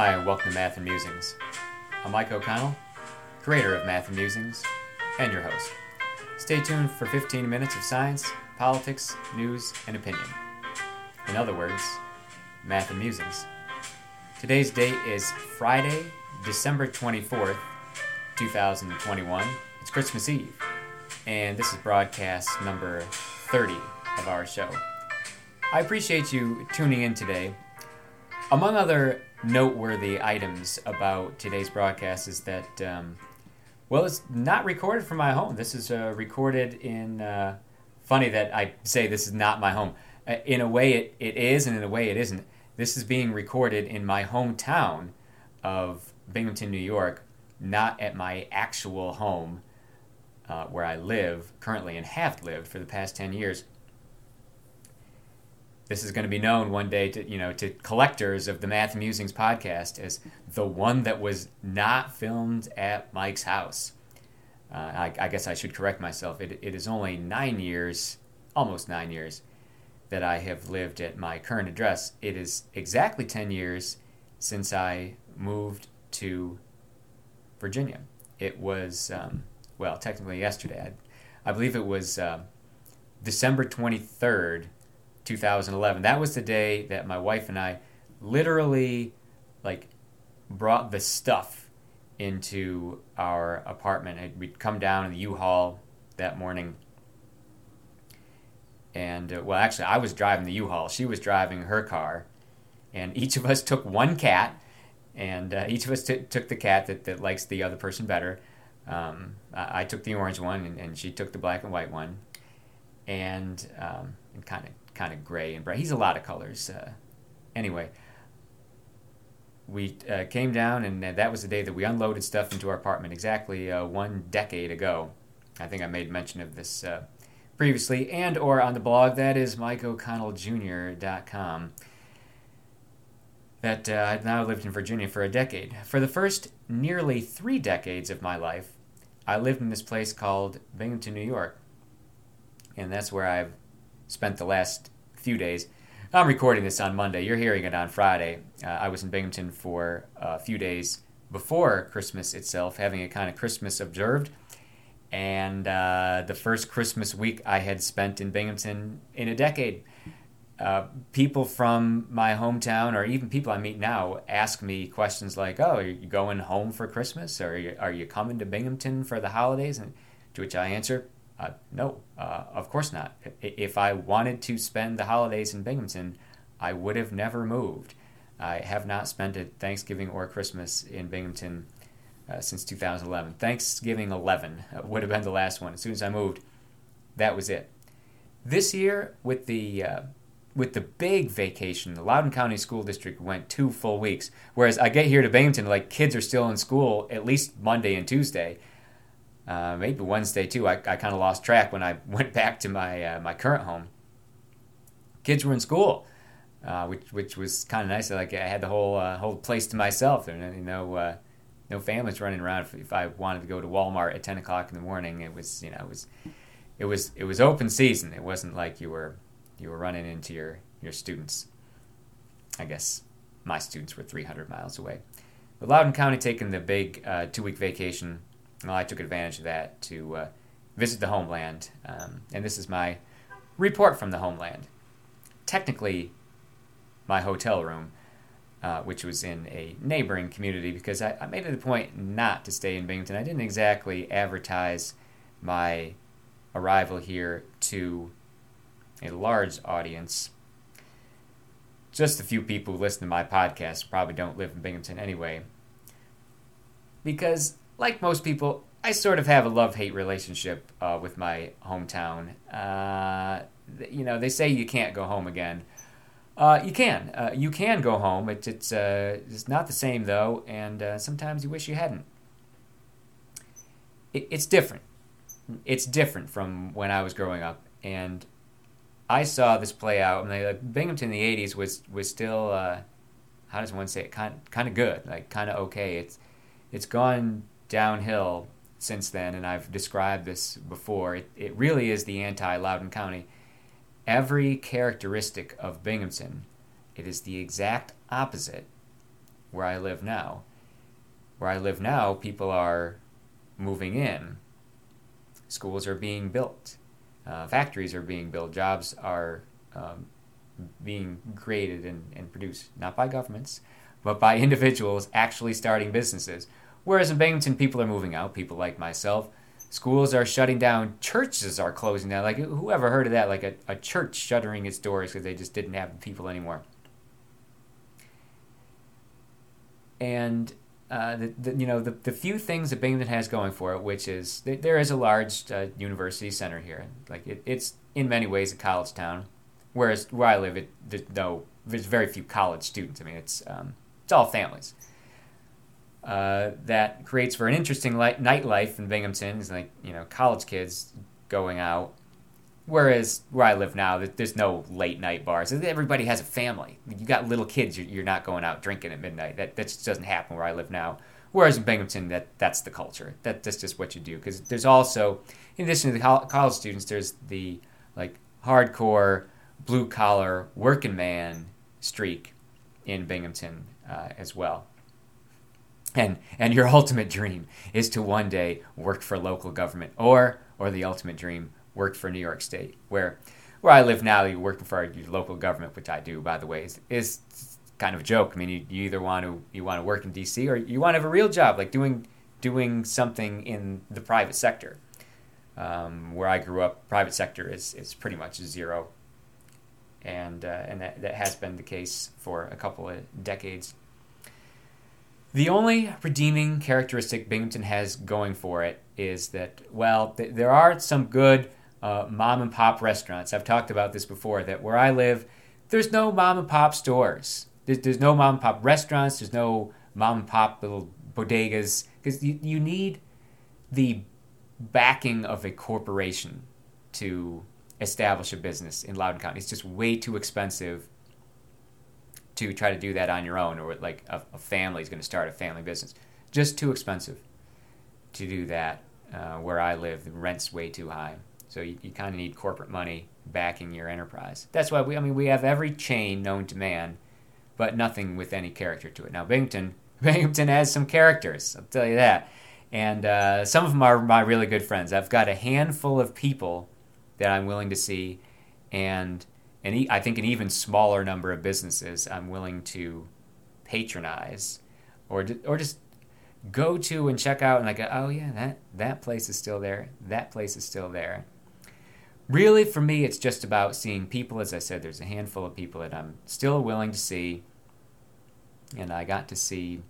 Hi, and welcome to Math and Musings. I'm Mike O'Connell, creator of Math and Musings, and your host. Stay tuned for 15 minutes of science, politics, news, and opinion. In other words, Math and Musings. Today's date is Friday, December 24th, 2021. It's Christmas Eve, and this is broadcast number 30 of our show. I appreciate you tuning in today. Among other noteworthy items about today's broadcast is that, um, well, it's not recorded from my home. This is uh, recorded in. Uh, funny that I say this is not my home. Uh, in a way, it, it is, and in a way, it isn't. This is being recorded in my hometown of Binghamton, New York, not at my actual home uh, where I live currently and have lived for the past 10 years this is going to be known one day to you know to collectors of the Math Musings podcast as the one that was not filmed at Mike's house. Uh, I, I, guess I should correct myself. It, it is only nine years, almost nine years, that I have lived at my current address. It is exactly ten years since I moved to Virginia. It was um, well, technically yesterday. I, I believe it was uh, December twenty third 2011. That was the day that my wife and I literally like brought the stuff into our apartment. We'd come down in the U-Haul that morning. And uh, well, actually, I was driving the U-Haul. She was driving her car, and each of us took one cat, and uh, each of us t- took the cat that, that likes the other person better. Um, I-, I, took the orange one, and, and, she took the black and white one, and um, and kind of kind of gray and bright. He's a lot of colors. Uh, anyway, we uh, came down, and that was the day that we unloaded stuff into our apartment exactly uh, one decade ago. I think I made mention of this uh, previously, and or on the blog. That is MikeO'ConnellJr.com. That uh, I've now lived in Virginia for a decade. For the first nearly three decades of my life, I lived in this place called Binghamton, New York, and that's where I've spent the last few days. I'm recording this on Monday. You're hearing it on Friday. Uh, I was in Binghamton for a few days before Christmas itself, having a kind of Christmas observed. And uh, the first Christmas week I had spent in Binghamton in a decade. Uh, people from my hometown, or even people I meet now, ask me questions like, "Oh, are you going home for Christmas? Or are you, are you coming to Binghamton for the holidays?" And to which I answer, uh, no, uh, of course not. If I wanted to spend the holidays in Binghamton, I would have never moved. I have not spent a Thanksgiving or Christmas in Binghamton uh, since 2011. Thanksgiving 11 uh, would have been the last one. As soon as I moved, that was it. This year, with the uh, with the big vacation, the Loudoun County School District went two full weeks. Whereas I get here to Binghamton, like kids are still in school at least Monday and Tuesday uh, maybe Wednesday too. I, I kind of lost track when I went back to my uh, my current home. Kids were in school, uh, which which was kind of nice. Like I had the whole uh, whole place to myself. There, you know, uh, no families running around. If, I wanted to go to Walmart at ten o'clock in the morning, it was you know it was it was it was open season. It wasn't like you were you were running into your your students. I guess my students were 300 miles away. But Loudoun County taking the big uh, two week vacation well, I took advantage of that to uh, visit the homeland, um, and this is my report from the homeland. Technically, my hotel room, uh, which was in a neighboring community, because I, I, made it a point not to stay in Binghamton. I didn't exactly advertise my arrival here to a large audience. Just a few people who listen to my podcast probably don't live in Binghamton anyway. Because like most people, I sort of have a love hate relationship uh, with my hometown. Uh, you know, they say you can't go home again. Uh, you can. Uh, you can go home. It, it's uh, it's not the same though, and uh, sometimes you wish you hadn't. It, it's different. It's different from when I was growing up, and I saw this play out. I mean, like, Binghamton in the '80s was was still how does one say it? Kind kind of good, like kind of okay. It's it's gone downhill since then, and I've described this before. It, it really is the anti Loudoun County. Every characteristic of Binghamton, it is the exact opposite where I live now. Where I live now, people are moving in. Schools are being built. Uh, factories are being built. Jobs are um, being created and, and produced, not by governments, but by individuals actually starting businesses. Whereas in Binghamton, people are moving out, people like myself. Schools are shutting down, churches are closing down. Like, whoever heard of that? Like a, a church shuttering its doors because they just didn't have people anymore. And uh, the, the, you know the, the few things that Binghamton has going for it, which is there is a large uh, university center here. Like it, it's in many ways a college town, whereas where I live, it there's no there's very few college students. I mean, it's um, it's all families. Uh, that creates for an interesting light, nightlife in Binghamton. It's like you know college kids going out, whereas where I live now, there's no late night bars. Everybody has a family. You got little kids. You're not going out drinking at midnight. That that just doesn't happen where I live now. Whereas in Binghamton, that that's the culture. That that's just what you do. Because there's also, in addition to the college students, there's the like hardcore blue collar working man streak in Binghamton uh, as well. And and your ultimate dream is to one day work for local government, or or the ultimate dream work for New York State, where where I live now, you're working for your local government, which I do, by the way, is, is kind of a joke. I mean, you, you either want to you want to work in D.C. or you want to have a real job, like doing doing something in the private sector. Um, where I grew up, private sector is, is pretty much zero, and uh, and that, that has been the case for a couple of decades. The only redeeming characteristic Binghamton has going for it is that, well, th- there are some good uh, mom and pop restaurants. I've talked about this before, that where I live, there's no mom and pop stores. There's, there's no mom and pop restaurants, there's no mom and pop little bodegas, because you, you need the backing of a corporation to establish a business in Loudoun County. It's just way too expensive to try to do that on your own, or like a, a family is going to start a family business. Just too expensive to do that. Uh, where I live, the rent's way too high. So you, you kind of need corporate money backing your enterprise. That's why we, I mean, we have every chain known to man, but nothing with any character to it. Now, Binghamton, Binghamton has some characters. I'll tell you that. And uh, some of them are my really good friends. I've got a handful of people that I'm willing to see, and and I think an even smaller number of businesses I'm willing to patronize, or or just go to and check out and like oh yeah that that place is still there that place is still there. Really for me it's just about seeing people. As i said there's a handful of people that i'm still willing to see and i got to see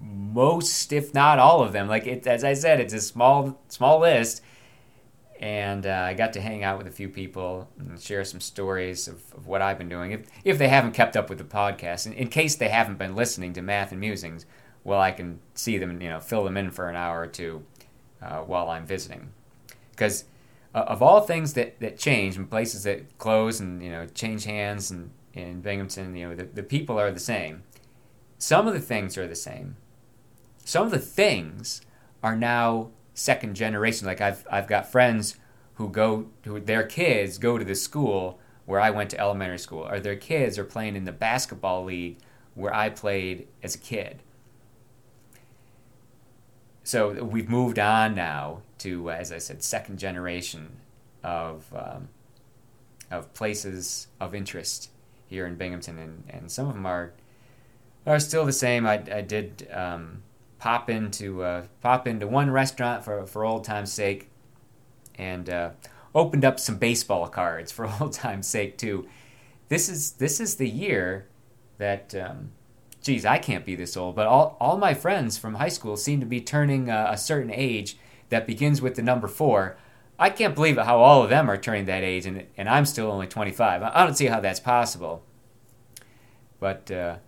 most if not all of them. Like it, as i said it's a small small list and uh, I got to hang out with a few people and share some stories of, of, what I've been doing. If, if they haven't kept up with the podcast, in, in, case they haven't been listening to Math and Musings, well, I can see them, you know, fill them in for an hour or two uh, while I'm visiting. Because uh, of all things that, that change and places that close and, you know, change hands and in Binghamton, you know, the, the people are the same. Some of the things are the same. Some of the things are now second generation. Like I've I've got friends who go who their kids go to the school where I went to elementary school, or their kids are playing in the basketball league where I played as a kid. So we've moved on now to, as I said, second generation of um, of places of interest here in Binghamton, and, and some of them are are still the same. I, I did um, pop into uh, pop into one restaurant for for old time's sake, and uh, opened up some baseball cards for old time's sake too. This is this is the year that. Um, geez, I can't be this old, but all, all my friends from high school seem to be turning uh, a certain age that begins with the number four. I can't believe how all of them are turning that age, and, and I'm still only 25. I don't see how that's possible. But uh,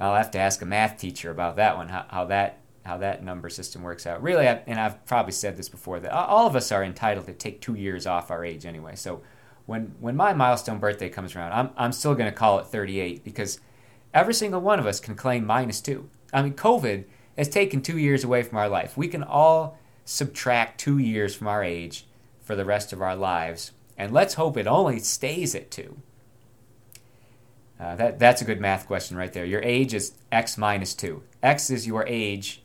I'll have to ask a math teacher about that one, how, how that how that number system works out. Really, and I've probably said this before, that all of us are entitled to take two years off our age anyway. So when when my milestone birthday comes around, I'm I'm still going to call it 38 because every single one of us can claim minus two. I mean, COVID has taken two years away from our life. We can all subtract two years from our age for the rest of our lives, and let's hope it only stays at two. Uh, that that's a good math question right there. Your age is x minus two. X is your age,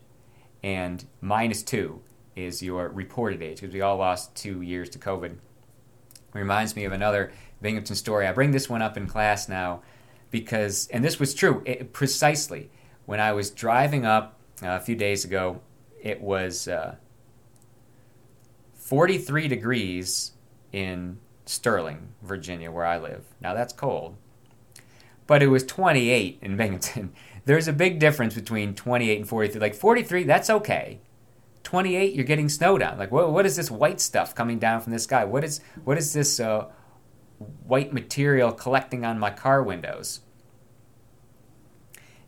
and minus two is your reported age because we all lost two years to COVID. Reminds me of another Binghamton story. I bring this one up in class now because, and this was true it, precisely when I was driving up uh, a few days ago. It was uh, 43 degrees in Sterling, Virginia, where I live. Now that's cold but it was 28 in Binghamton. There's a big difference between 28 and 43. Like 43, that's okay. 28, you're getting snowed on. Like what, what is this white stuff coming down from the sky? What is what is this uh, white material collecting on my car windows?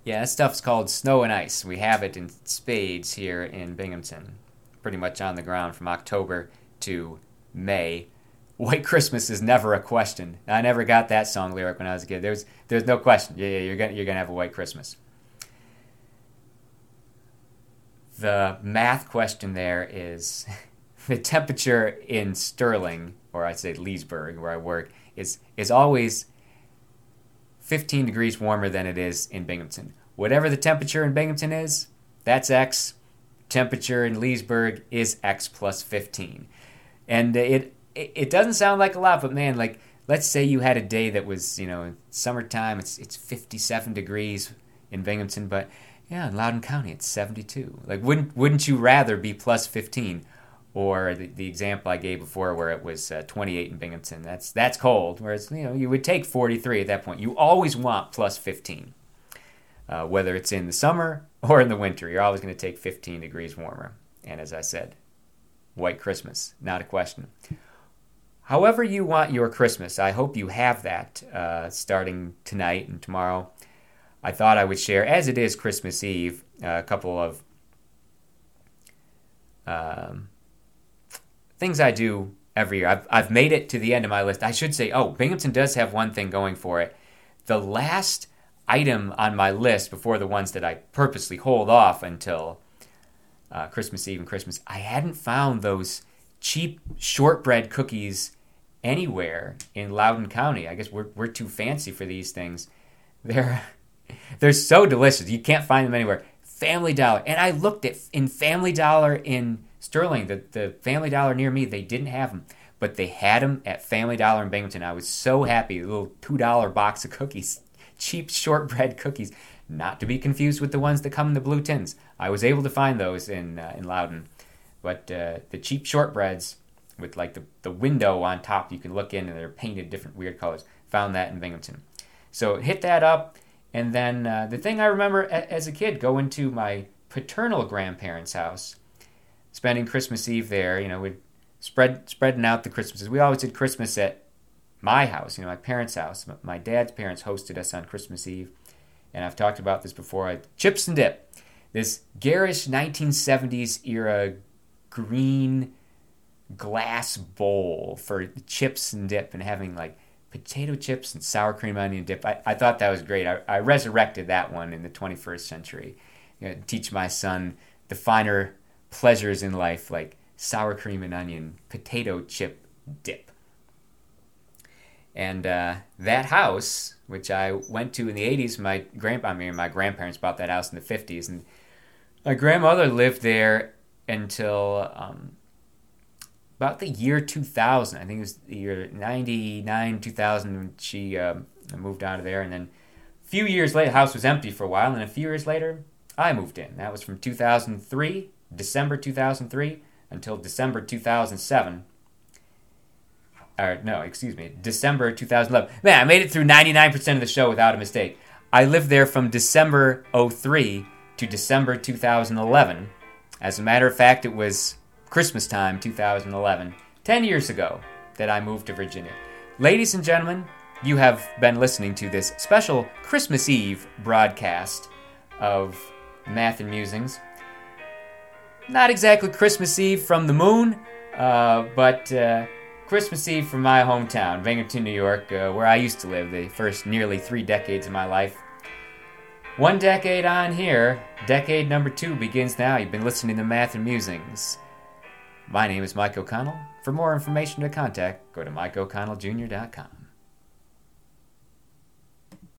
Yeah, that stuff's called snow and ice. We have it in spades here in Binghamton, pretty much on the ground from October to May White Christmas is never a question. I never got that song lyric when I was a kid. There's there's no question. Yeah, yeah, you're gonna you're gonna have a white Christmas. The math question there is the temperature in Sterling, or I'd say Leesburg, where I work, is is always 15 degrees warmer than it is in Binghamton. Whatever the temperature in Binghamton is, that's X. Temperature in Leesburg is X plus 15. And it it, doesn't sound like a lot, but man, like let's say you had a day that was, you know, summertime, it's it's 57 degrees in Binghamton, but yeah, in Loudoun County it's 72. Like wouldn't wouldn't you rather be plus 15 or the, the example I gave before where it was uh, 28 in Binghamton. That's that's cold. Whereas, you know, you would take 43 at that point. You always want plus 15. Uh, whether it's in the summer or in the winter, you're always going to take 15 degrees warmer. And as I said, white Christmas, not a question. However, you want your Christmas, I hope you have that uh, starting tonight and tomorrow. I thought I would share, as it is Christmas Eve, a couple of um, things I do every year. I've, I've made it to the end of my list. I should say, oh, Binghamton does have one thing going for it. The last item on my list before the ones that I purposely hold off until uh, Christmas Eve and Christmas, I hadn't found those cheap shortbread cookies anywhere in Loudoun County. I guess we're we're too fancy for these things. They're they're so delicious. You can't find them anywhere. Family Dollar, and I looked at in Family Dollar in Sterling, the the Family Dollar near me, they didn't have them, but they had them at Family Dollar in Binghamton. I was so happy. A little two dollar box of cookies, cheap shortbread cookies, not to be confused with the ones that come in the blue tins. I was able to find those in uh, in Loudoun, but uh, the cheap shortbreads with like the, the window on top you can look in and they're painted different weird colors. Found that in Binghamton. So hit that up. And then uh, the thing I remember a- as a kid going to my paternal grandparents' house, spending Christmas Eve there, you know, we'd spread spreading out the Christmases. We always did Christmas at my house, you know, my parents' house. My dad's parents hosted us on Christmas Eve. And I've talked about this before. I, chips and dip. This garish 1970s era green glass bowl for chips and dip and having like potato chips and sour cream onion dip. I, I thought that was great. I, I resurrected that one in the 21st century. You know, teach my son the finer pleasures in life like sour cream and onion potato chip dip. And uh, that house, which I went to in the 80s, my grandpa, I mean, my grandparents bought that house in the 50s, and my grandmother lived there until um, about the year 2000. I think it was the year 99, 2000 when she uh, moved out of there. And then a few years later, the house was empty for a while. And a few years later, I moved in. That was from 2003, December 2003, until December 2007. Or, no, excuse me, December 2011. Man, I made it through 99% of the show without a mistake. I lived there from December 03 to December 2011. As a matter of fact, it was Christmas time 2011, 10 years ago, that I moved to Virginia. Ladies and gentlemen, you have been listening to this special Christmas Eve broadcast of Math and Musings. Not exactly Christmas Eve from the moon, uh, but uh, Christmas Eve from my hometown, Binghamton, New York, uh, where I used to live the first nearly three decades of my life. One decade on here, decade number two begins now. You've been listening to Math and Musings. My name is Mike O'Connell. For more information to contact, go to MikeO'ConnellJr.com.